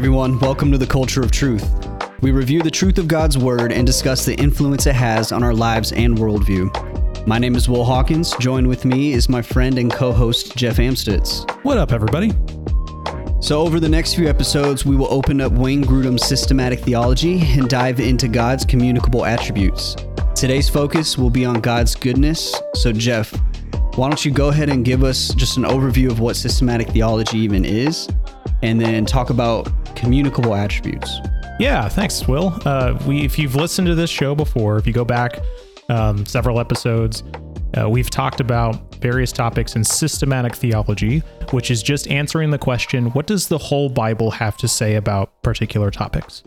everyone. Welcome to the Culture of Truth. We review the truth of God's Word and discuss the influence it has on our lives and worldview. My name is Will Hawkins. Joined with me is my friend and co host, Jeff Amstutz. What up, everybody? So, over the next few episodes, we will open up Wayne Grudem's systematic theology and dive into God's communicable attributes. Today's focus will be on God's goodness. So, Jeff, why don't you go ahead and give us just an overview of what systematic theology even is, and then talk about communicable attributes? Yeah, thanks, Will. Uh, we, if you've listened to this show before, if you go back um, several episodes, uh, we've talked about various topics in systematic theology, which is just answering the question what does the whole Bible have to say about particular topics?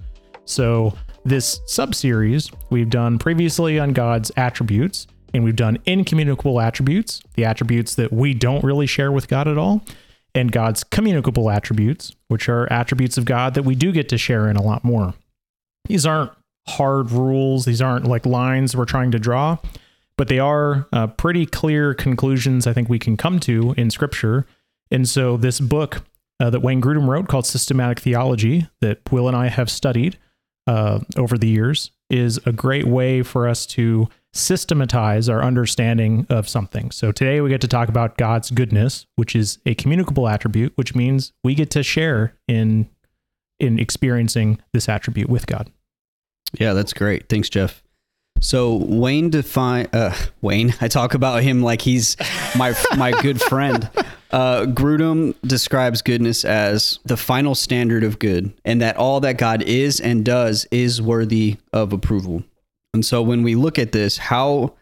So, this sub series we've done previously on God's attributes, and we've done incommunicable attributes, the attributes that we don't really share with God at all, and God's communicable attributes, which are attributes of God that we do get to share in a lot more. These aren't hard rules, these aren't like lines we're trying to draw, but they are uh, pretty clear conclusions I think we can come to in Scripture. And so, this book uh, that Wayne Grudem wrote called Systematic Theology, that Will and I have studied uh, over the years, is a great way for us to systematize our understanding of something. So today we get to talk about God's goodness, which is a communicable attribute, which means we get to share in in experiencing this attribute with God. Yeah, that's great. Thanks, Jeff. So Wayne define uh, Wayne. I talk about him like he's my my good friend. Uh, Grudem describes goodness as the final standard of good, and that all that God is and does is worthy of approval. And so when we look at this, how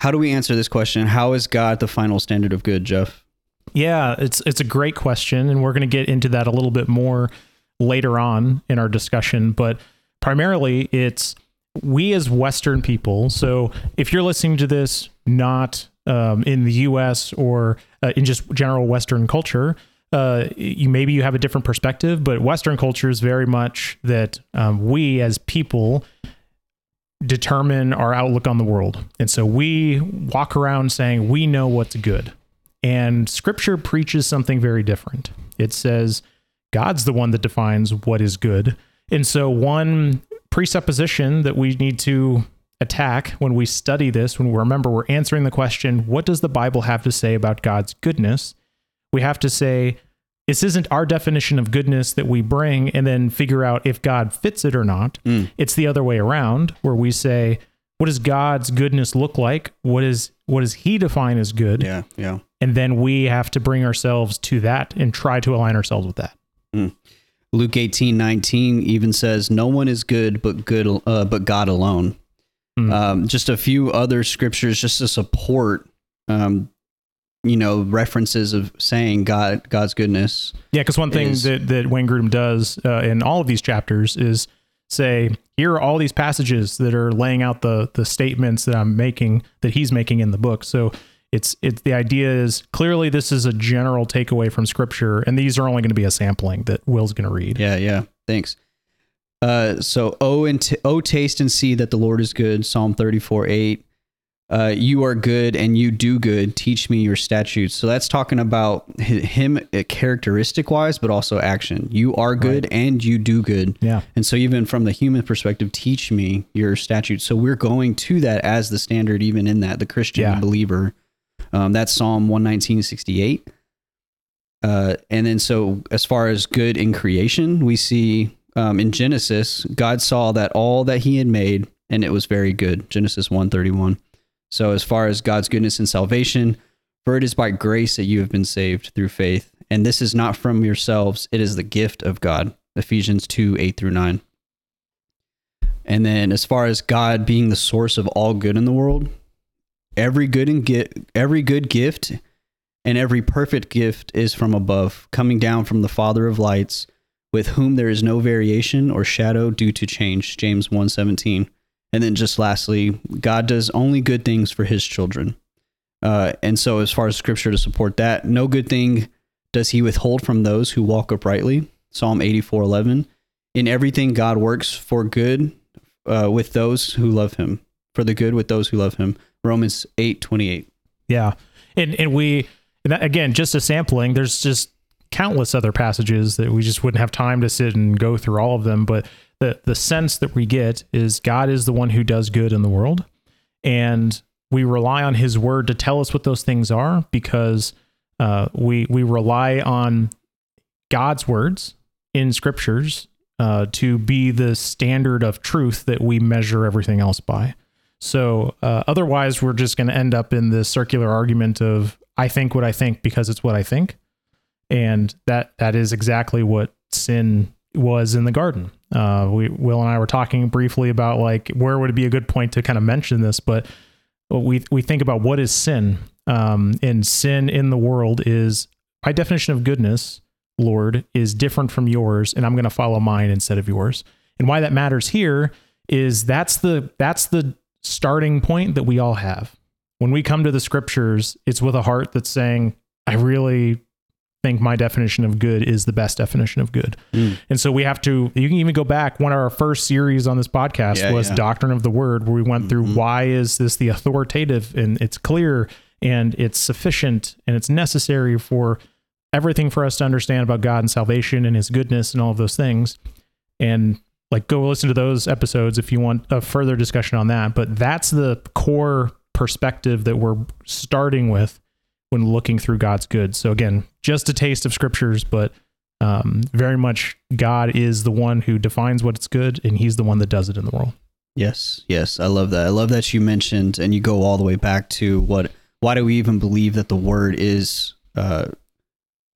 how do we answer this question? How is God the final standard of good, Jeff? Yeah, it's it's a great question, and we're going to get into that a little bit more later on in our discussion. But primarily, it's we as Western people. So if you're listening to this not um, in the U.S. or uh, in just general Western culture, uh, you maybe you have a different perspective. But Western culture is very much that um, we as people determine our outlook on the world. And so we walk around saying we know what's good. And scripture preaches something very different. It says God's the one that defines what is good. And so one presupposition that we need to attack when we study this, when we remember we're answering the question, what does the Bible have to say about God's goodness? We have to say, this isn't our definition of goodness that we bring and then figure out if God fits it or not. Mm. It's the other way around where we say, what does God's goodness look like? What is what does he define as good? Yeah, yeah. And then we have to bring ourselves to that and try to align ourselves with that. Mm. Luke 18, 19 even says, No one is good but good uh, but God alone. Mm. Um, just a few other scriptures just to support um, you know references of saying God God's goodness. Yeah, because one thing is, that that Wayne Grudem does uh, in all of these chapters is say here are all these passages that are laying out the the statements that I'm making that he's making in the book. So it's it's the idea is clearly this is a general takeaway from scripture, and these are only going to be a sampling that Will's going to read. Yeah, yeah. Thanks. Uh, so oh and t- oh taste and see that the Lord is good. Psalm thirty four eight uh, you are good and you do good. Teach me your statutes. So that's talking about him uh, characteristic wise, but also action. You are good right. and you do good. Yeah. And so, even from the human perspective, teach me your statutes. So, we're going to that as the standard, even in that, the Christian yeah. believer. Um, that's Psalm 119, 68. Uh, and then, so as far as good in creation, we see um, in Genesis, God saw that all that he had made and it was very good. Genesis 131. So, as far as God's goodness and salvation, for it is by grace that you have been saved through faith. And this is not from yourselves, it is the gift of God. Ephesians 2 8 through 9. And then, as far as God being the source of all good in the world, every good and get every good gift and every perfect gift is from above, coming down from the Father of lights, with whom there is no variation or shadow due to change. James 1:17. And then just lastly, God does only good things for his children. Uh, and so, as far as scripture to support that, no good thing does he withhold from those who walk uprightly. Psalm 84 11. In everything, God works for good uh, with those who love him, for the good with those who love him. Romans 8 28. Yeah. And, and we, and again, just a sampling, there's just countless other passages that we just wouldn't have time to sit and go through all of them. But the the sense that we get is God is the one who does good in the world, and we rely on His Word to tell us what those things are because uh, we we rely on God's words in scriptures uh, to be the standard of truth that we measure everything else by. So uh, otherwise, we're just going to end up in this circular argument of I think what I think because it's what I think, and that that is exactly what sin was in the garden. Uh, we Will and I were talking briefly about like where would it be a good point to kind of mention this, but we we think about what is sin, um, and sin in the world is by definition of goodness. Lord is different from yours, and I'm going to follow mine instead of yours. And why that matters here is that's the that's the starting point that we all have. When we come to the scriptures, it's with a heart that's saying, I really think my definition of good is the best definition of good. Mm. And so we have to, you can even go back. One of our first series on this podcast yeah, was yeah. Doctrine of the Word, where we went mm-hmm. through why is this the authoritative and it's clear and it's sufficient and it's necessary for everything for us to understand about God and salvation and his goodness and all of those things. And like go listen to those episodes if you want a further discussion on that. But that's the core perspective that we're starting with when looking through God's good. So again, just a taste of scriptures, but um, very much God is the one who defines what's good, and He's the one that does it in the world. Yes, yes, I love that. I love that you mentioned, and you go all the way back to what. Why do we even believe that the word is uh,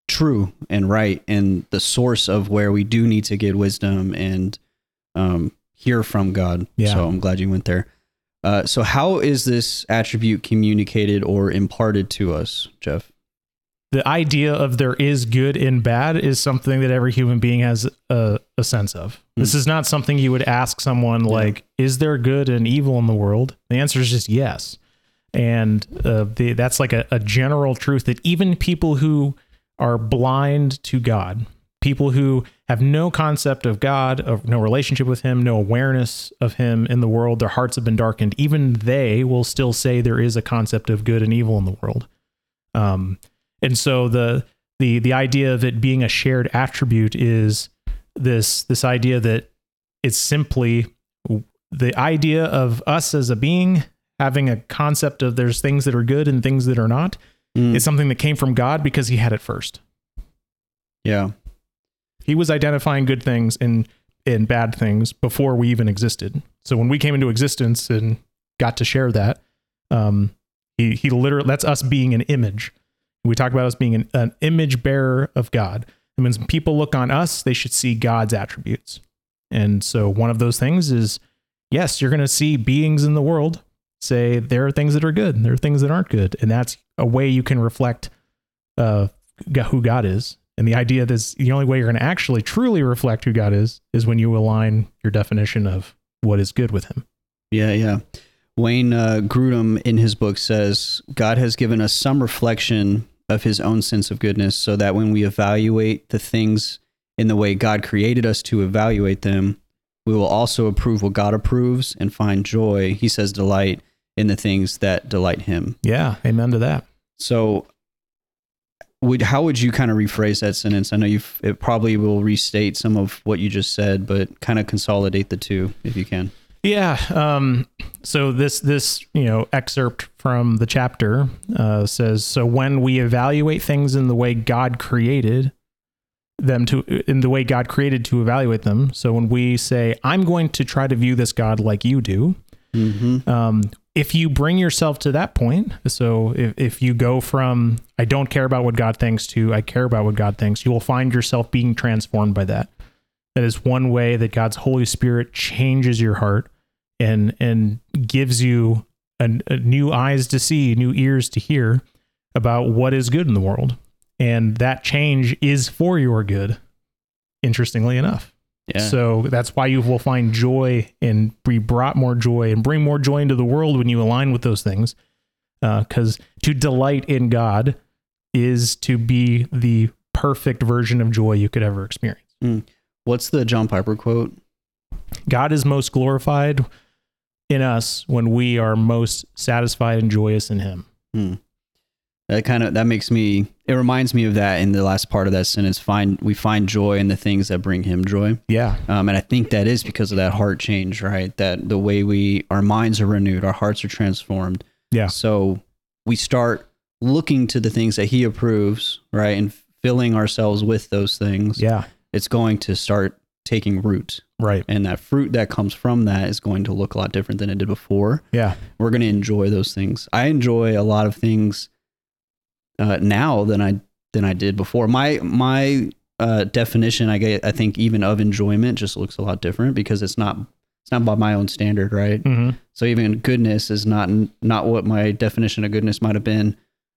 true and right, and the source of where we do need to get wisdom and um, hear from God? Yeah. So I'm glad you went there. Uh, so, how is this attribute communicated or imparted to us, Jeff? The idea of there is good and bad is something that every human being has a, a sense of. Mm. This is not something you would ask someone like, yeah. "Is there good and evil in the world?" The answer is just yes, and uh, the, that's like a, a general truth that even people who are blind to God, people who have no concept of God, of no relationship with Him, no awareness of Him in the world, their hearts have been darkened. Even they will still say there is a concept of good and evil in the world. Um, and so the the the idea of it being a shared attribute is this this idea that it's simply the idea of us as a being having a concept of there's things that are good and things that are not mm. is something that came from God because He had it first. Yeah. He was identifying good things and and bad things before we even existed. So when we came into existence and got to share that, um, he he literally that's us being an image. We talk about us being an, an image bearer of God. And when people look on us, they should see God's attributes. And so one of those things is yes, you're going to see beings in the world say there are things that are good, and there are things that aren't good, and that's a way you can reflect uh, who God is and the idea that the only way you're going to actually truly reflect who God is is when you align your definition of what is good with Him. Yeah, yeah. Wayne uh, Grudem in his book says God has given us some reflection of His own sense of goodness, so that when we evaluate the things in the way God created us to evaluate them, we will also approve what God approves and find joy. He says delight in the things that delight Him. Yeah, amen to that. So would how would you kind of rephrase that sentence? I know you it probably will restate some of what you just said, but kind of consolidate the two if you can. Yeah. Um, so this this you know excerpt from the chapter uh, says so when we evaluate things in the way God created them to in the way God created to evaluate them. So when we say I'm going to try to view this God like you do, mm-hmm. um, if you bring yourself to that point, so if, if you go from I don't care about what God thinks to I care about what God thinks, you will find yourself being transformed by that. That is one way that God's Holy Spirit changes your heart and and gives you a, a new eyes to see, new ears to hear about what is good in the world. And that change is for your good, interestingly enough. Yeah. So that's why you will find joy and be brought more joy and bring more joy into the world when you align with those things. Because uh, to delight in God is to be the perfect version of joy you could ever experience. Mm. What's the John Piper quote? God is most glorified in us when we are most satisfied and joyous in Him. Mm. That kind of that makes me it reminds me of that in the last part of that sentence find we find joy in the things that bring him joy Yeah. um, and i think that is because of that heart change right that the way we our minds are renewed our hearts are transformed Yeah. so we start looking to the things that he approves right and filling ourselves with those things Yeah. it's going to start taking root Right. and that fruit that comes from that is going to look a lot different than it did before Yeah. we're going to enjoy those things. I enjoy a lot of things uh, now than I than I did before. My my uh, definition, I get, I think even of enjoyment just looks a lot different because it's not it's not by my own standard, right? hmm So even goodness is not not what my definition of goodness might have been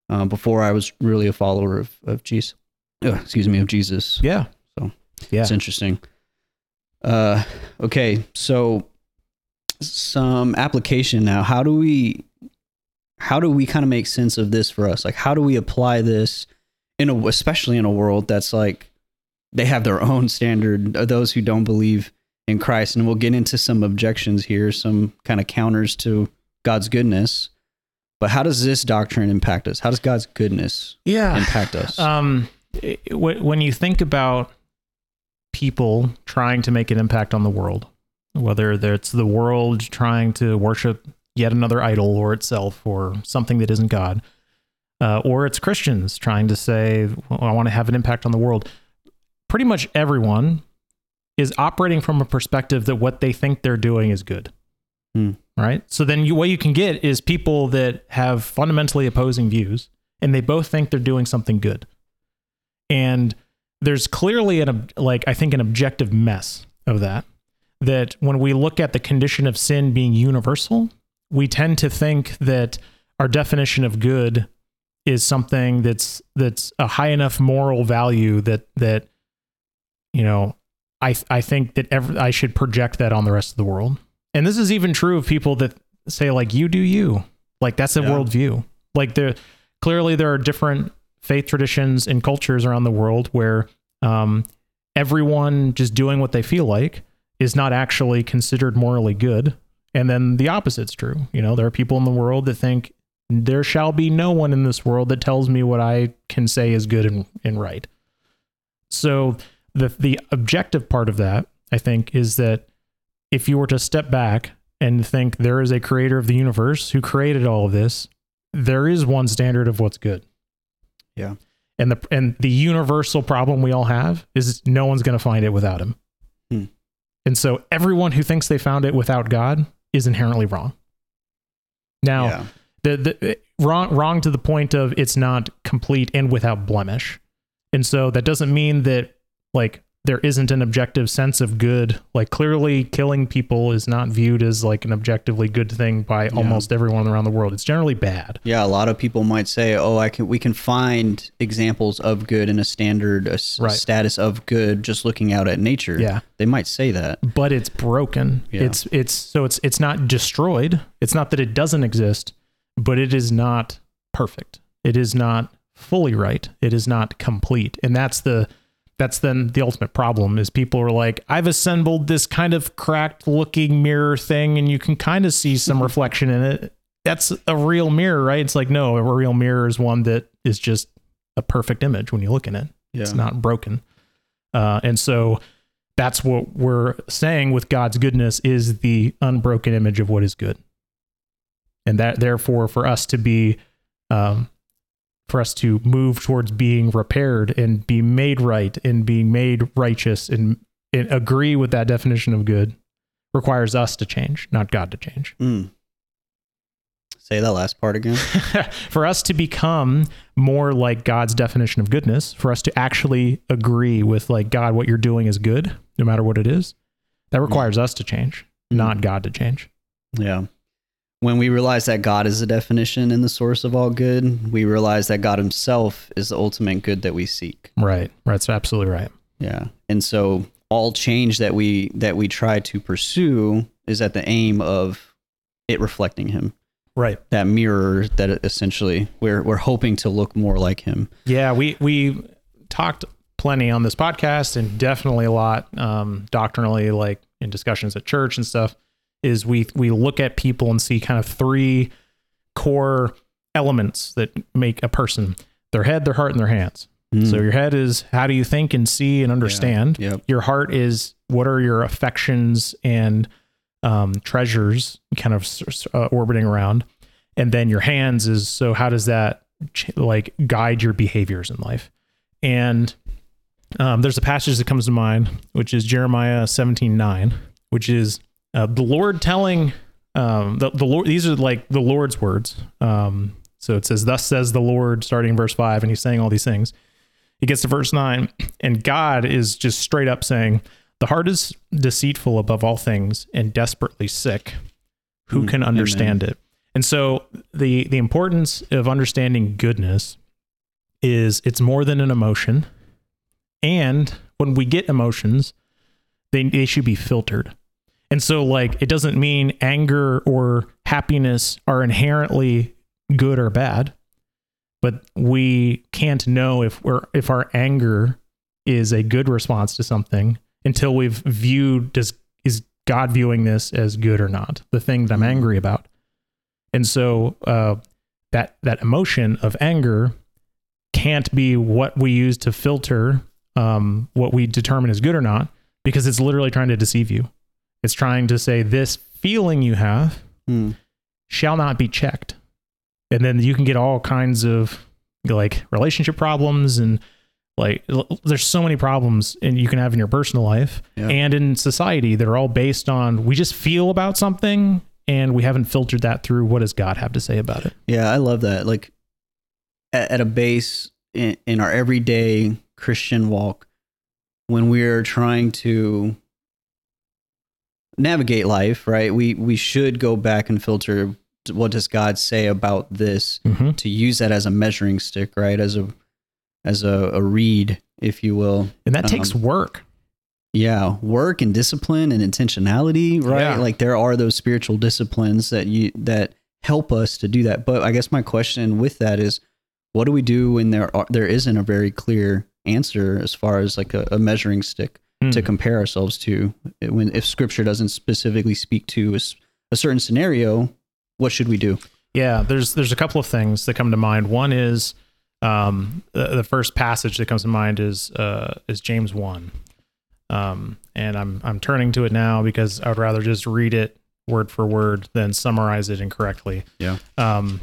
uh, before I was really a follower of of Jesus. Uh, excuse me, of Jesus. Yeah. So, yeah. It's interesting. Uh, okay, so some application now. How do we, how do we kind of make sense of this for us? Like, how do we apply this in a, especially in a world that's like they have their own standard. Of those who don't believe in Christ, and we'll get into some objections here, some kind of counters to God's goodness. But how does this doctrine impact us? How does God's goodness Yeah. impact us? Um, when you think about people trying to make an impact on the world, whether it's the world trying to worship yet another idol or itself or something that isn't God, uh, or it's Christians trying to say, well, I want to have an impact on the world, pretty much everyone is operating from a perspective that what they think they're doing is good. Hmm. Right. So then you, what you can get is people that have fundamentally opposing views and they both think they're doing something good. And there's clearly an like I think an objective mess of that that when we look at the condition of sin being universal, we tend to think that our definition of good is something that's that's a high enough moral value that that you know I I think that ever I should project that on the rest of the world. And this is even true of people that say like you do you. Like that's a Yeah. worldview. Like there clearly there are different faith traditions and cultures around the world where um, everyone just doing what they feel like is not actually considered morally good. And then the opposite's true. You know, there are people in the world that think there shall be no one in this world that tells me what I can say is good and, and right. So the the objective part of that, I think, is that if you were to step back and think there is a creator of the universe who created all of this, there is one standard of what's good. Yeah. And the and the universal problem we all have is no one's going to find it without him. Hmm. And so everyone who thinks they found it without God is inherently wrong. Now, yeah. the, the wrong wrong to the point of it's not complete and without blemish. And so that doesn't mean that like there isn't an objective sense of good. Like clearly killing people is not viewed as like an objectively good thing by almost everyone around the world. It's generally bad. Yeah, a lot of people might say, "Oh, I can." We can find examples of good in a standard a Right. status of good just looking out at nature. Yeah. they might say that. but it's broken. Yeah. It's it's so it's it's not destroyed. It's not that it doesn't exist, but it is not perfect. It is not fully right. It is not complete. And that's the that's then the ultimate problem is people are like, I've assembled this kind of cracked looking mirror thing and you can kind of see some reflection in it. That's a real mirror, right? It's like, no, a real mirror is one that is just a perfect image when you look in it. Yeah, It's not broken. Uh, and so that's what we're saying with God's goodness is the unbroken image of what is good. And that therefore for us to be um, for us to move towards being repaired and be made right and being made righteous and, and agree with that definition of good requires us to change, not God to change. Mm. Say that last part again. for us to become more like God's definition of goodness, for us to actually agree with like God, what you're doing is good, no matter what it is, that requires us to change, not God to change. Yeah. When we realize that God is the definition and the source of all good, we realize that God Himself is the ultimate good that we seek. Right. Right. That's absolutely right. Yeah. And so all change that we that we try to pursue is at the aim of it reflecting Him. Right. That mirror that essentially we're we're hoping to look more like Him. Yeah. We we talked plenty on this podcast and definitely a lot um, doctrinally, like in discussions at church and stuff. Is we we look at people and see kind of three core elements that make a person their head, their heart, and their hands. Mm. So your head is how do you think and see and understand. Yeah. Yep. Your heart is what are your affections and um, treasures kind of uh, orbiting around. And then your hands is so how does that ch- like guide your behaviors in life? And um, there's a passage that comes to mind, which is Jeremiah 17 9, which is uh, the Lord telling um, the, the Lord, these are like the Lord's words. Um, so it says, Thus says the Lord, starting verse 5, and he's saying all these things. He gets to verse 9, and God is just straight up saying, The heart is deceitful above all things and desperately sick. Who mm, can understand amen. it? And so the the importance of understanding goodness is it's more than an emotion. And when we get emotions, they, they should be filtered. And so, like, it doesn't mean anger or happiness are inherently good or bad, but we can't know if we're if our anger is a good response to something until we've viewed does is God viewing this as good or not, the thing that I'm mm-hmm. angry about. And so uh, that that emotion of anger can't be what we use to filter um, what we determine is good or not, because it's literally trying to deceive you. It's trying to say this feeling you have mm. shall not be checked. And then you can get all kinds of like relationship problems and like there's so many problems and you can have in your personal life yeah. and in society that are all based on we just feel about something and we haven't filtered that through what does God have to say about it. Yeah, I love that. Like at, at a base in, in our everyday Christian walk, when we're trying to navigate life, right? We we should go back and filter what does God say about this mm-hmm. to use that as a measuring stick, right? As a as a, a reed, if you will. And that um, takes work. Yeah, work and discipline and intentionality, right? Yeah. Like there are those spiritual disciplines that you that help us to do that. But I guess my question with that is what do we do when there are there isn't a very clear answer as far as like a, a measuring stick? Mm. to compare ourselves to when if scripture doesn't specifically speak to a, a certain scenario what should we do yeah there's there's a couple of things that come to mind one is um, the, the, first passage that comes to mind is uh, is James 1 um, and I'm I'm turning to it now because I would rather just read it word for word than summarize it incorrectly. Yeah. Um,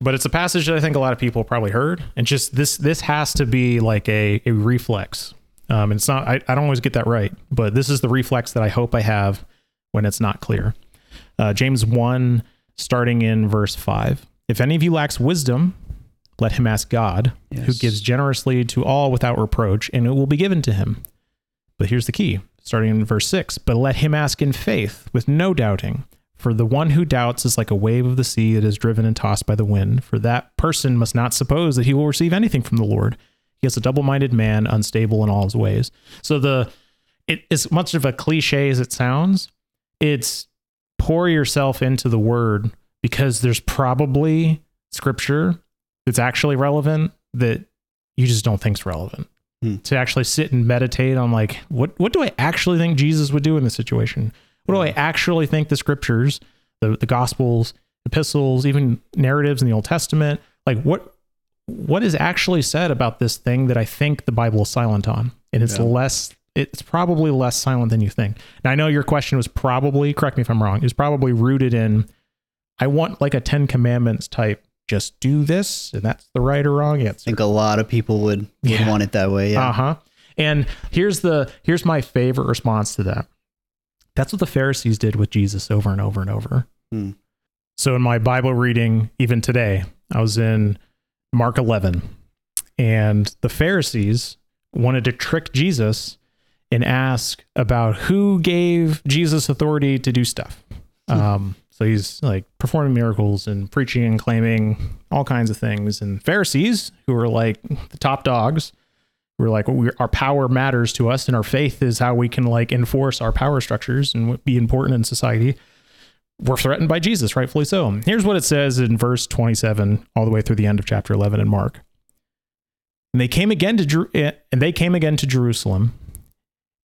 but it's a passage that I think a lot of people probably heard, and just this this has to be like a a reflex um, and it's not, I, I don't always get that right, but this is the reflex that I hope I have when it's not clear. Uh, James 1, starting in verse 5. If any of you lacks wisdom, let him ask God, yes. who gives generously to all without reproach, and it will be given to him. But here's the key, starting in verse 6 But let him ask in faith, with no doubting. For the one who doubts is like a wave of the sea that is driven and tossed by the wind. For that person must not suppose that he will receive anything from the Lord. He is a double-minded man, unstable in all his ways. So the it, as much of a cliche as it sounds. It's pour yourself into the word because there's probably scripture that's actually relevant that you just don't think's relevant. Hmm. To actually sit and meditate on like what what do I actually think Jesus would do in this situation? What do I actually think the scriptures, the the gospels, epistles, even narratives in the Old Testament, like what what is actually said about this thing that I think the Bible is silent on. And it's yeah. less, it's probably less silent than you think. Now, I know your question was probably, correct me if I'm wrong, is probably rooted in, I want like a 10 commandments type, just do this, and that's the right or wrong answer. I think a lot of people would, would yeah. want it that way. Yeah. Uh huh. And here's the, here's my favorite response to that. That's what the Pharisees did with Jesus over and over and over. Hmm. So in my Bible reading, even today, I was in Mark 11. And the Pharisees wanted to trick Jesus and ask about who gave Jesus authority to do stuff. Hmm. Um, so he's like performing miracles and preaching and claiming all kinds of things. And Pharisees, who are like the top dogs, were like, well, our power matters to us, and our faith is how we can like enforce our power structures and be important in society were threatened by Jesus, rightfully so. Here's what it says in verse 27 all the way through the end of chapter 11 in Mark. And they came again to Jer- eh, and they came again to Jerusalem.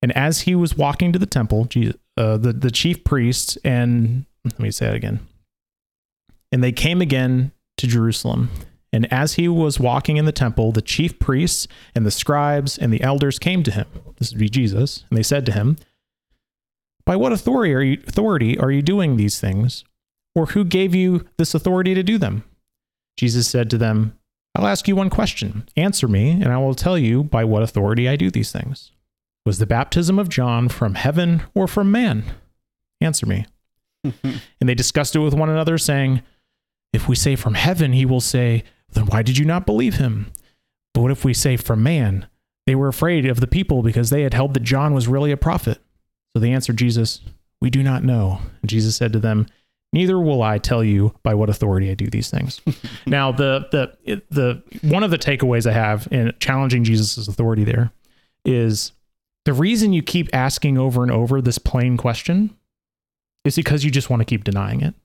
And as he was walking to the temple, Jesus, uh, the the chief priests and let me say it again. And they came again to Jerusalem. And as he was walking in the temple, the chief priests and the scribes and the elders came to him. This would be Jesus. And they said to him, By what authority are you, authority are you doing these things? Or who gave you this authority to do them? Jesus said to them, I'll ask you one question. Answer me, and I will tell you by what authority I do these things. Was the baptism of John from heaven or from man? Answer me. and they discussed it with one another, saying, If we say from heaven, he will say, Then why did you not believe him? But what if we say from man? They were afraid of the people because they had held that John was really a prophet. So they answered Jesus, We do not know. And Jesus said to them, Neither will I tell you by what authority I do these things. now, the the the one of the takeaways I have in challenging Jesus' authority there is the reason you keep asking over and over this plain question is because you just want to keep denying it.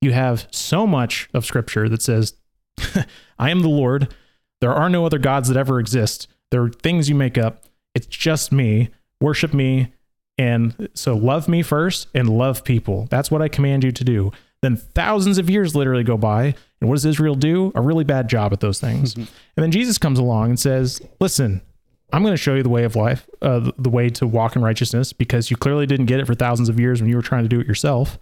You have so much of scripture that says, I am the Lord. There are no other gods that ever exist. There are things you make up. It's just me. Worship me. And so love me first and love people. That's what I command you to do. Then thousands of years literally go by. And what does Israel do? A really bad job at those things. and then Jesus comes along and says, Listen, I'm going to show you the way of life, uh, the way to walk in righteousness, because you clearly didn't get it for thousands of years when you were trying to do it yourself.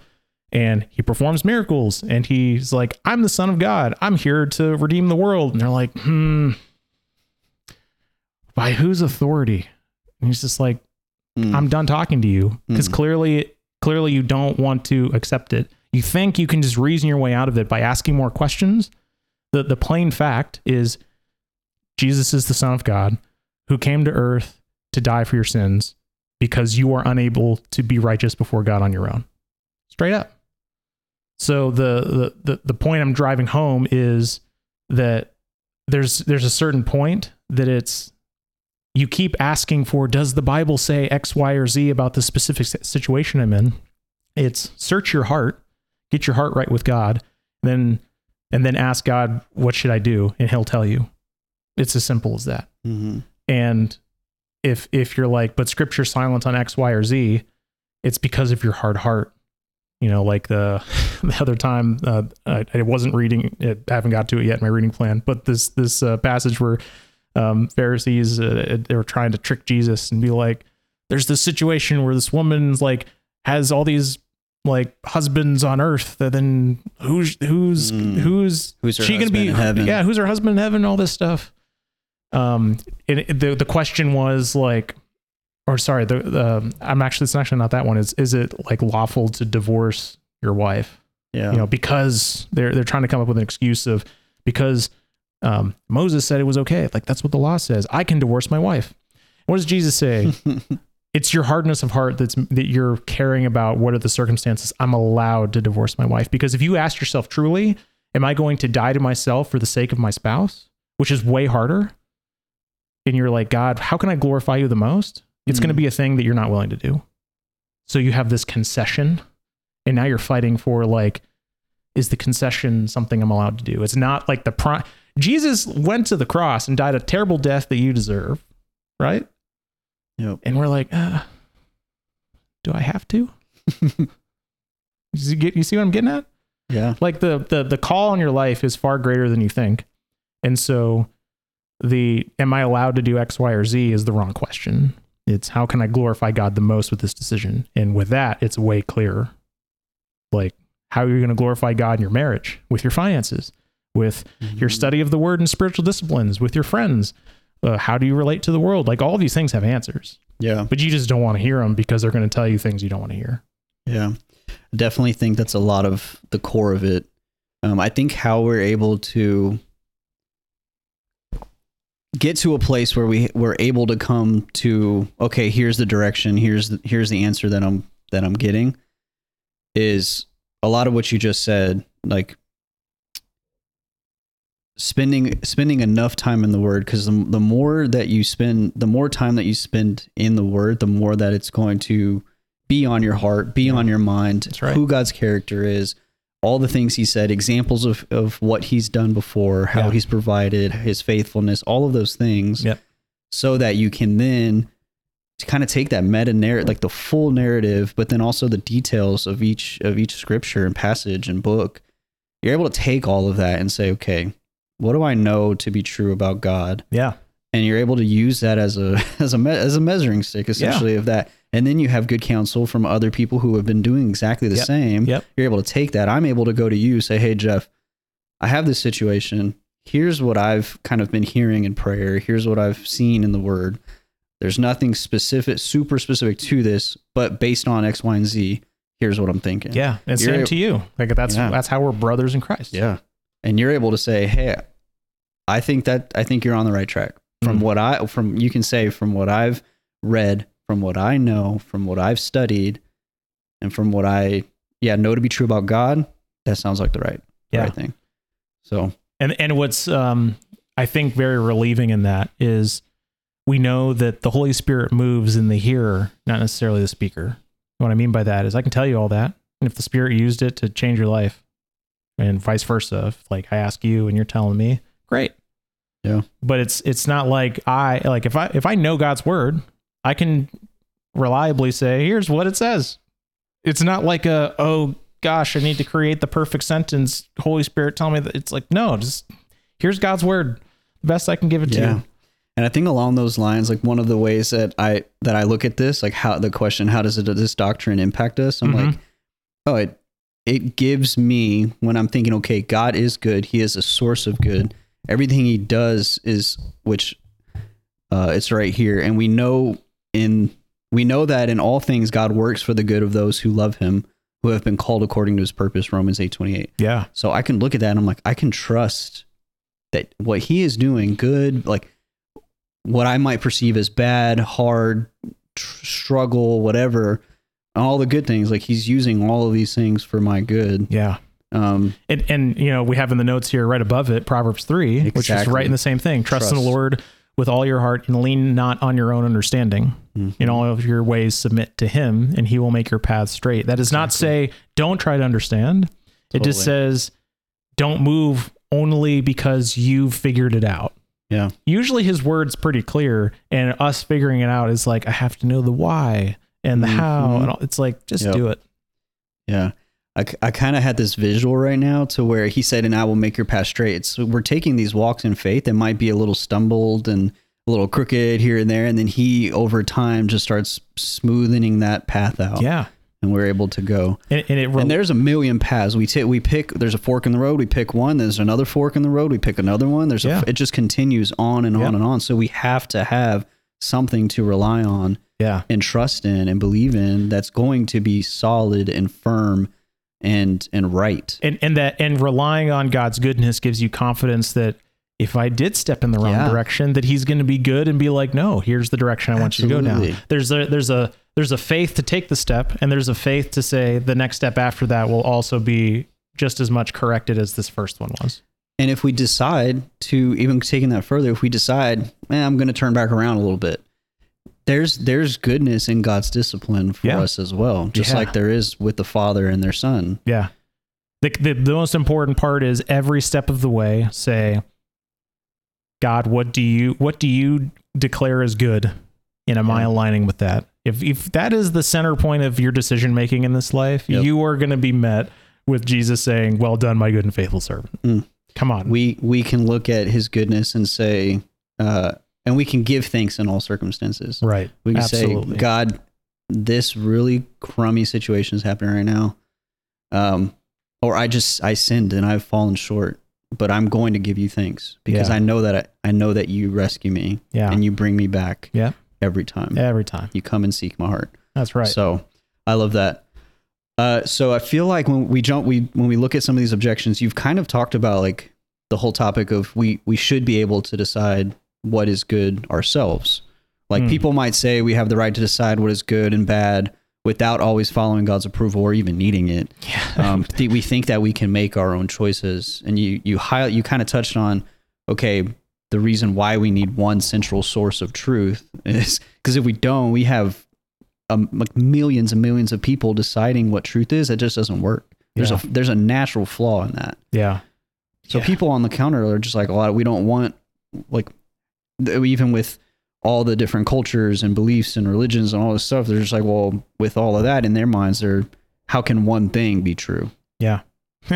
And he performs miracles, and he's like, "I'm the Son of God. I'm here to redeem the world." And they're like, "Hmm, by whose authority?" And he's just like, mm. "I'm done talking to you because mm. clearly, clearly, you don't want to accept it. You think you can just reason your way out of it by asking more questions. The the plain fact is, Jesus is the Son of God." who came to earth to die for your sins because you are unable to be righteous before God on your own. Straight up. So the the the, the point I'm driving home is that there's there's a certain point that it's you keep asking for does the Bible say X, Y, or Z about the specific situation I'm in? It's search your heart, get your heart right with God, then and then ask God, what should I do? And he'll tell you. It's as simple as that. Mm-hmm. And if if you're like, but scripture's silent on X, Y, or Z, it's because of your hard heart. You know, like the the other time uh, I, I, wasn't reading it, I haven't got to it yet in my reading plan, but this this uh, passage where um, Pharisees uh, they were trying to trick Jesus and be like, there's this situation where this woman's like has all these like husbands on earth that then who's who's mm. who's who's she gonna be yeah who's her husband in heaven all this stuff um, it, the the question was like, or sorry, the, the I'm actually it's actually not that one. Is is it like lawful to divorce your wife? Yeah, you know, because they're they're trying to come up with an excuse of because um, Moses said it was okay. Like that's what the law says. I can divorce my wife. What does Jesus say? it's your hardness of heart that's that you're caring about. What are the circumstances? I'm allowed to divorce my wife because if you ask yourself truly, am I going to die to myself for the sake of my spouse, which is way harder? and you're like, God, how can I glorify you the most? It's mm. going to be a thing that you're not willing to do. So you have this concession, and now you're fighting for like, is the concession something I'm allowed to do? It's not like the prime. Jesus went to the cross and died a terrible death that you deserve, right? Yep. And we're like, uh, do I have to? you, get, you see what I'm getting at? Yeah. Like the the the call on your life is far greater than you think, and so the am I allowed to do X, Y, or Z is the wrong question. It's how can I glorify God the most with this decision? And with that, it's way clearer. Like, how are you going to glorify God in your marriage, with your finances, with mm-hmm. your study of the word and spiritual disciplines, with your friends? Uh, how do you relate to the world? Like, all these things have answers. Yeah. But you just don't want to hear them because they're going to tell you things you don't want to hear. Yeah. I definitely think that's a lot of the core of it. Um, I think how we're able to get to a place where we we're able to come to okay here's the direction here's the, here's the answer that i'm that i'm getting is a lot of what you just said like spending spending enough time in the word because the, the more that you spend the more time that you spend in the word the more that it's going to be on your heart be on your mind right. who god's character is all the things he said, examples of, of what he's done before, how yeah. he's provided, his faithfulness, all of those things. Yep. So that you can then to kind of take that meta narrative, like the full narrative, but then also the details of each of each scripture and passage and book, you're able to take all of that and say, okay, what do I know to be true about God? Yeah. And you're able to use that as a as a me- as a measuring stick essentially of that. And then you have good counsel from other people who have been doing exactly the Yep. same. Yep. You're able to take that. I'm able to go to you, say, "Hey Jeff, I have this situation. Here's what I've kind of been hearing in prayer. Here's what I've seen in the word. There's nothing specific, super specific to this, but based on X, Y, and Z, here's what I'm thinking. Yeah. And You're same to you. Like that's Yeah. that's how we're brothers in Christ. Yeah. And you're able to say, "Hey, I think that I think you're on the right track." From Mm. what I from you can say from what I've read, from what I know, from what I've studied, and from what I yeah, know to be true about God, that sounds like the right Yeah. right thing. So, And and what's um I think very relieving in that is we know that the Holy Spirit moves in the hearer, not necessarily the speaker. What I mean by that is I can tell you all that. And if the Spirit used it to change your life and vice versa, if like I ask you and you're telling me, great. Yeah. But it's it's not like I like if I if I know God's word, I can reliably say, here's what it says. It's not like a oh gosh, I need to create the perfect sentence. Holy Spirit, tell me that it's like no, just here's God's word, the best I can give it to you. And I think along those lines, like one of the ways that I that I look at this, like how the question, how does it this doctrine impact us? I'm Mhm. like, oh, it it gives me when I'm thinking, okay, God is good. He is a source of good. Everything He does is which uh, it's right here, and we know in we know that in all things God works for the good of those who love Him, who have been called according to His purpose. Romans eight twenty eight. Yeah, So I can look at that and I'm like, I can trust that what he is doing, good, like what I might perceive as bad, hard, tr- struggle, whatever, all the good things, like he's using all of these things for my good. yeah. Um, And and you know we have in the notes here right above it Proverbs three, which is right in the same thing. Trust, in the Lord with all your heart and lean not on your own understanding. mhm. In all of your ways submit to Him, and He will make your path straight. That does not say don't try to understand. It just says don't move only because you've figured it out. Yeah. Usually His word's pretty clear, and us figuring it out is like I have to know the why and the how, Mhm. and all, it's like just Yep. do it. Yeah. I, I kind of had this visual right now to where he said, and I will make your path straight. So we're taking these walks in faith that might be a little stumbled and a little crooked here and there. And then he, over time, just starts smoothing that path out. Yeah, And we're able to go. and, and it And there's a million paths. We take, we pick. There's a fork in the road. We pick one. There's another fork in the road. We pick another one. There's Yeah. a. It just continues on and on Yeah. and on. So we have to have something to rely on yeah. and trust in and believe in that's going to be solid and firm and and right. and and that and relying on God's goodness gives you confidence that if I did step in the wrong Yeah. direction, that He's going to be good and be like, no, here's the direction I want you to go now. There's a there's a there's a faith to take the step, and there's a faith to say the next step after that will also be just as much corrected as this first one was. And if we decide to even taking that further, if we decide, man, I'm going to turn back around a little bit, there's there's goodness in God's discipline for Yeah. us as well, just Yeah. like there is with the Father and their Son. Yeah. The, the the most important part is every step of the way say, God, what do you what do you declare as good? And am I aligning with that? If if that is the center point of your decision making in this life, Yep. you are going to be met with Jesus saying, "Well done, my good and faithful servant." Mm. Come on. We we can look at His goodness and say, uh, and we can give thanks in all circumstances. right. We can Absolutely. say, God, this really crummy situation is happening right now. Um, or I just I sinned and I've fallen short, but I'm going to give you thanks because Yeah. I know that I, I know that you rescue me yeah. and you bring me back Yeah. every time. Every time. You come and seek my heart. That's right. So I love that. Uh, so I feel like when we jump, we when we look at some of these objections, you've kind of talked about like the whole topic of we we should be able to decide what is good ourselves. Like Hmm. people might say we have the right to decide what is good and bad without always following God's approval or even needing it. yeah. Um, th- we think that we can make our own choices, and you you highlight you kind of touched on okay the reason why we need one central source of truth is because if we don't, we have um, like millions and millions of people deciding what truth is. It just doesn't work. There's Yeah. a there's a natural flaw in that. yeah. So Yeah. people on the counter are just like a lot. We don't want like even with all the different cultures and beliefs and religions and all this stuff. They're just like, well, with all of that in their minds, they're how can one thing be true? Yeah.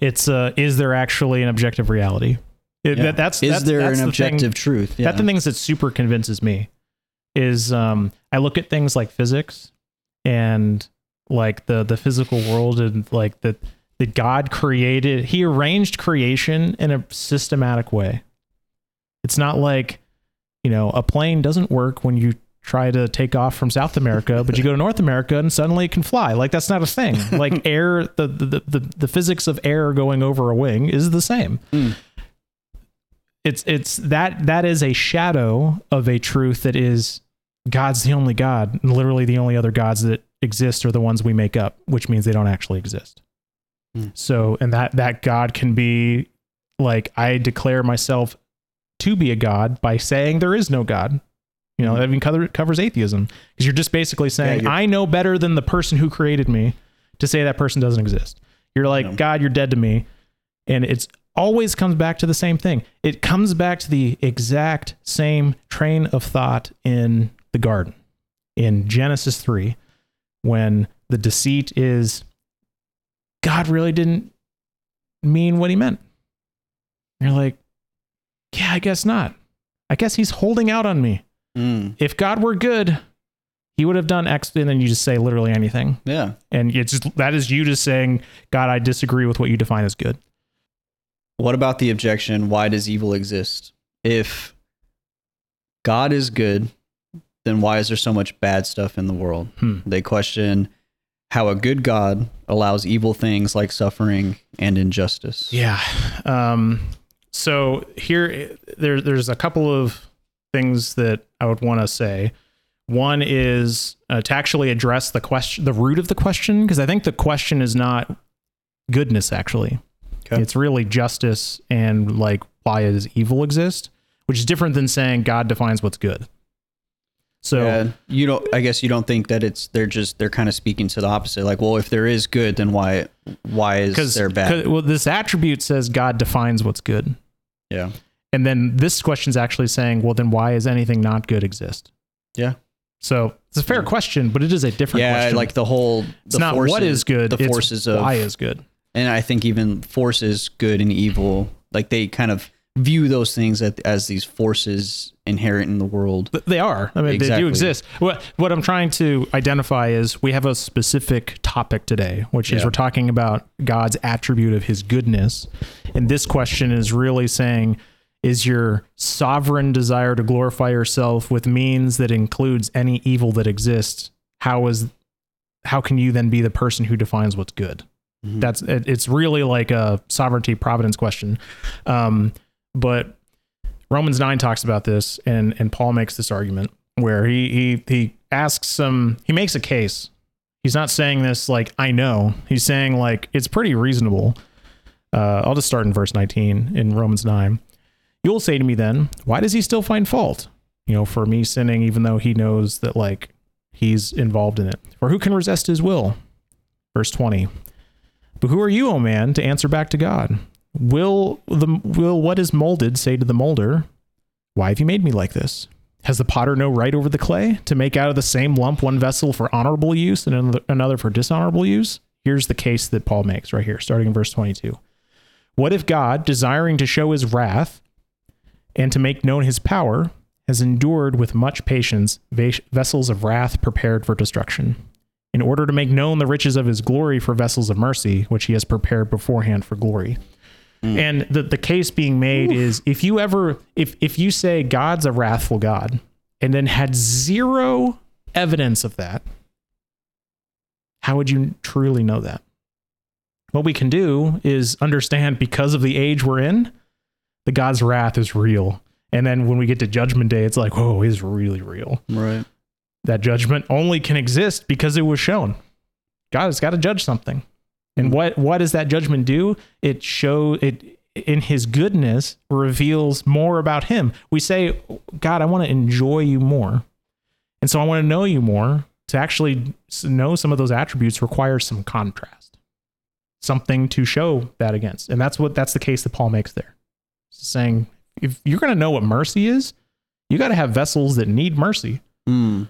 it's uh, is there actually an objective reality? It, Yeah. that, that's is that's, there that's an the thing- objective truth? Yeah. That's the things that super convinces me is um, I look at things like physics and like the the physical world and like that that God created he arranged creation in a systematic way. It's not like, you know, a plane doesn't work when you try to take off from South America, but you go to North America and suddenly it can fly. Like that's not a thing. Like air the the, the, the physics of air going over a wing is the same Mm. it's it's that that is a shadow of a truth that is God's the only God. And literally the only other gods that exist are the ones we make up, which means they don't actually exist. Hmm. So and that that God can be like I declare myself to be a god by saying there is no God. You know, Hmm. that even cover, covers atheism because you're just basically saying you're- I know better than the person who created me to say that person doesn't exist. You're like, No. God, you're dead to me. And it's always comes back to the same thing. It comes back to the exact same train of thought in the garden in Genesis 3 when the deceit is God really didn't mean what he meant. You're like, yeah, I guess not. I guess he's holding out on me. Mm. If God were good, he would have done X, and then you just say literally anything. Yeah. And it's just that is you just saying, God, I disagree with what you define as good. What about the objection? Why does evil exist? If God is good, then why is there so much bad stuff in the world? Hmm. They question how a good God allows evil things like suffering and injustice. Yeah. Um, so here, there, there's a couple of things that I would want to say. One is uh, to actually address the question, the root of the question, because I think the question is not goodness. Actually, Okay. it's really justice and like why does evil exist, which is different than saying God defines what's good. So Yeah, you don't. I guess you don't think that it's they're just they're kind of speaking to the opposite. Like, well, if there is good, then why why is because there bad? well, this attribute says God defines what's good. Yeah, And then this question's actually saying, well, then why is anything not good exist? Yeah. So it's a fair Yeah. question, but it is a different yeah. question. Like the whole it's not forces, what is good, the forces of why is good. and I think even forces, good and evil, like they kind of view those things as, as these forces inherent in the world. They are. I mean, they do exist. What what I'm trying to identify is we have a specific topic today, which is we're talking about God's attribute of His goodness, and this question is really saying. Is your sovereign desire to glorify yourself with means that includes any evil that exists? How is how can you then be the person who defines what's good? Mhm. That's it, it's really like a sovereignty providence question. Um, but Romans nine talks about this, and and Paul makes this argument where he he he asks some he makes a case. He's not saying this like I know. He's saying like it's pretty reasonable. Uh, I'll just start in verse 19 in Romans 9. You'll say to me then, why does he still find fault? You know, for me sinning, even though he knows that like he's involved in it. For who can resist his will? Verse 20. But who are you, O man, to answer back to God? Will the will what is molded say to the molder, Why have you made me like this? Has the potter no right over the clay to make out of the same lump one vessel for honorable use and another- for dishonorable use? Here's the case that Paul makes right here, starting in verse 22. What if God, desiring to show his wrath and to make known his power, has endured with much patience vessels of wrath prepared for destruction, in order to make known the riches of his glory for vessels of mercy, which he has prepared beforehand for glory? Mm. And the, the case being made is if you ever if if you say God's a wrathful God and then had zero evidence of that, how would you truly know that? What we can do is understand because of the age we're in, the God's wrath is real. And then when we get to judgment day, it's like, oh, it's really real. Right. That judgment only can exist because it was shown. God has got to judge something. And what what does that judgment do? It show it in his goodness reveals more about him. We say, God, I want to enjoy you more. And so I want to know you more. To actually know some of those attributes requires some contrast. Something to show that against. And that's what that's the case that Paul makes there. Saying if you're going to know what mercy is, you got to have vessels that need mercy. Mm.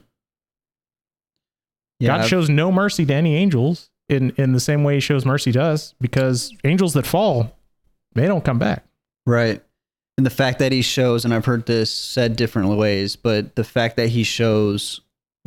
Yeah. God shows no mercy to any angels, in in the same way he shows mercy to us because angels that fall they don't come back. Right. And the fact that he shows and i've heard this said different ways but the fact that he shows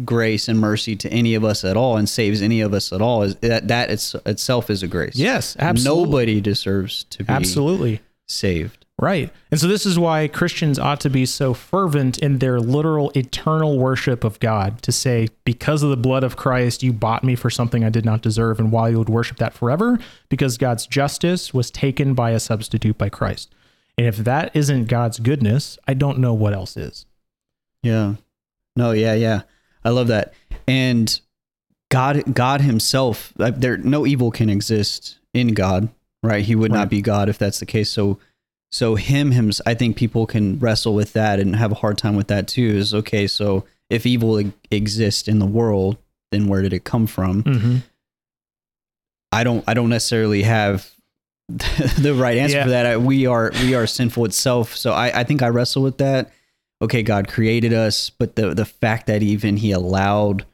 grace and mercy to any of us at all and saves any of us at all is that that it's, itself is a grace. Yes absolutely. Nobody deserves to be absolutely. saved Right. And so this is why Christians ought to be so fervent in their literal eternal worship of God to say, because of the blood of Christ, you bought me for something I did not deserve, and why you would worship that forever, because God's justice was taken by a substitute by Christ. And if that isn't God's goodness, I don't know what else is. Yeah. No, yeah, yeah. I love that. And God God himself, uh, there no evil can exist in God, right? He would right. not be God if that's the case. So so him, him, I think people can wrestle with that and have a hard time with that too. Is okay. So if evil exists in the world, then where did it come from? Mm-hmm. I don't. I don't necessarily have the right answer yeah. for that. I, we are we are sinful itself. So I, I think I wrestle with that. Okay, God created us, but the the fact that even He allowed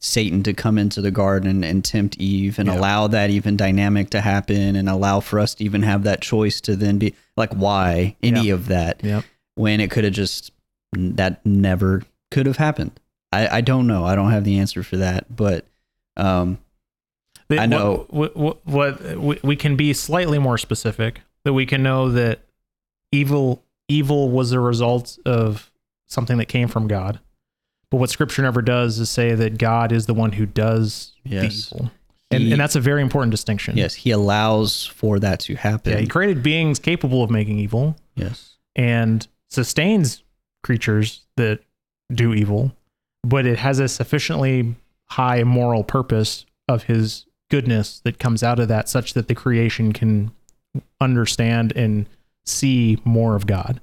Satan to come into the garden and tempt Eve and yeah. allow that even dynamic to happen and allow for us to even have that choice to then be like, why any yeah. of that yep. when it could have just, that never could have happened. I, I don't know. I don't have the answer for that, but, um, I know what, what, what, we can be slightly more specific that we can know that evil, evil was a result of something that came from God but what scripture never does is say that God is the one who does yes. the evil. And, he, and that's a very important distinction. Yes, he allows for that to happen. Yeah, he created beings capable of making evil. Yes. And sustains creatures that do evil, but it has a sufficiently high moral purpose of his goodness that comes out of that such that the creation can understand and see more of God.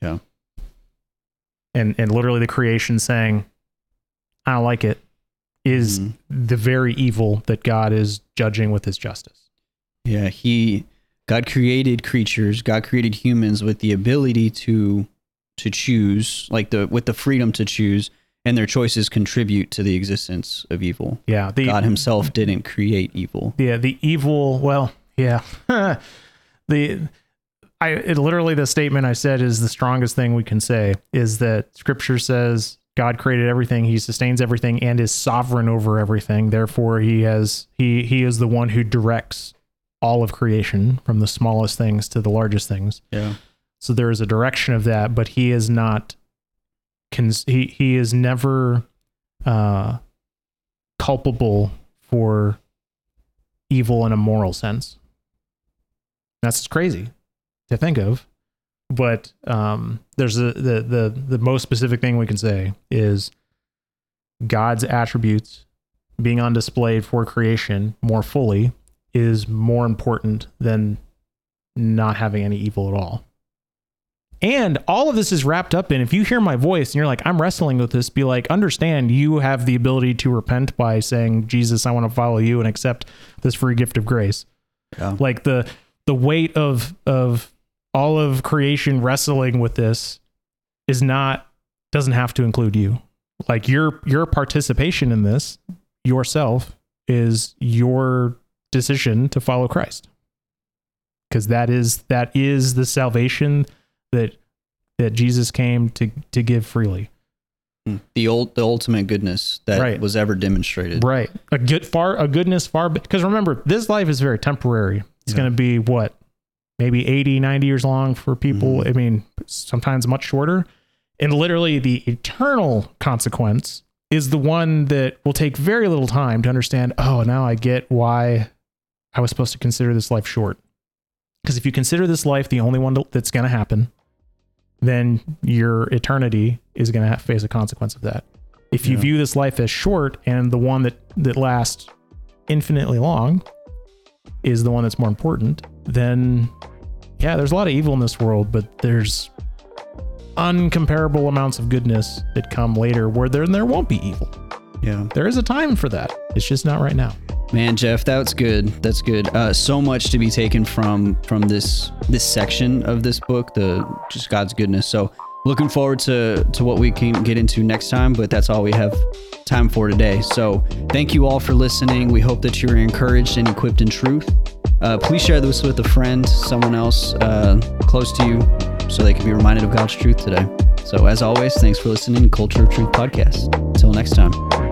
Yeah and and literally the creation saying, "I don't like it," is mm-hmm. the very evil that God is judging with His justice. Yeah, He God created creatures. God created humans with the ability to to choose, like the with the freedom to choose, and their choices contribute to the existence of evil. Yeah, the, God Himself didn't create evil. Yeah, the evil. Well, yeah, the I it, literally the statement I said is the strongest thing we can say is that Scripture says God created everything, He sustains everything, and is sovereign over everything. Therefore, He has He He is the one who directs all of creation from the smallest things to the largest things. Yeah. So there is a direction of that, but He is not. Cons- he He is never uh, culpable for evil in a moral sense. That's crazy to think of. But um, there's a, the the the most specific thing we can say is God's attributes being on display for creation more fully is more important than not having any evil at all. And all of this is wrapped up in if you hear my voice and you're like, I'm wrestling with this, be like, understand you have the ability to repent by saying, Jesus, I want to follow you and accept this free gift of grace. Yeah. Like the the weight of of all of creation wrestling with this is not doesn't have to include you. Like your your participation in this yourself is your decision to follow Christ. Cuz that is that is the salvation that that Jesus came to to give freely. Hmm. The old the ultimate goodness that right. was ever demonstrated. Right. A good far a goodness far because remember this life is very temporary. It's yeah. going to be what maybe 80, 90 years long for people. Mm-hmm. I mean, sometimes much shorter. And literally, the eternal consequence is the one that will take very little time to understand. Oh, now I get why I was supposed to consider this life short. Because if you consider this life the only one that's going to happen, then your eternity is going to face a consequence of that. If you yeah. view this life as short and the one that, that lasts infinitely long is the one that's more important, then yeah, there's a lot of evil in this world, but there's uncomparable amounts of goodness that come later where there there won't be evil. Yeah. There is a time for that. It's just not right now. Man, Jeff, that's good. That's good. Uh, so much to be taken from from this this section of this book, the just God's goodness. So looking forward to to what we can get into next time. But that's all we have time for today. So thank you all for listening. We hope that you are encouraged and equipped in truth. Uh, please share this with a friend, someone else uh, close to you, so they can be reminded of God's truth today. So, as always, thanks for listening to Culture of Truth podcast. Until next time.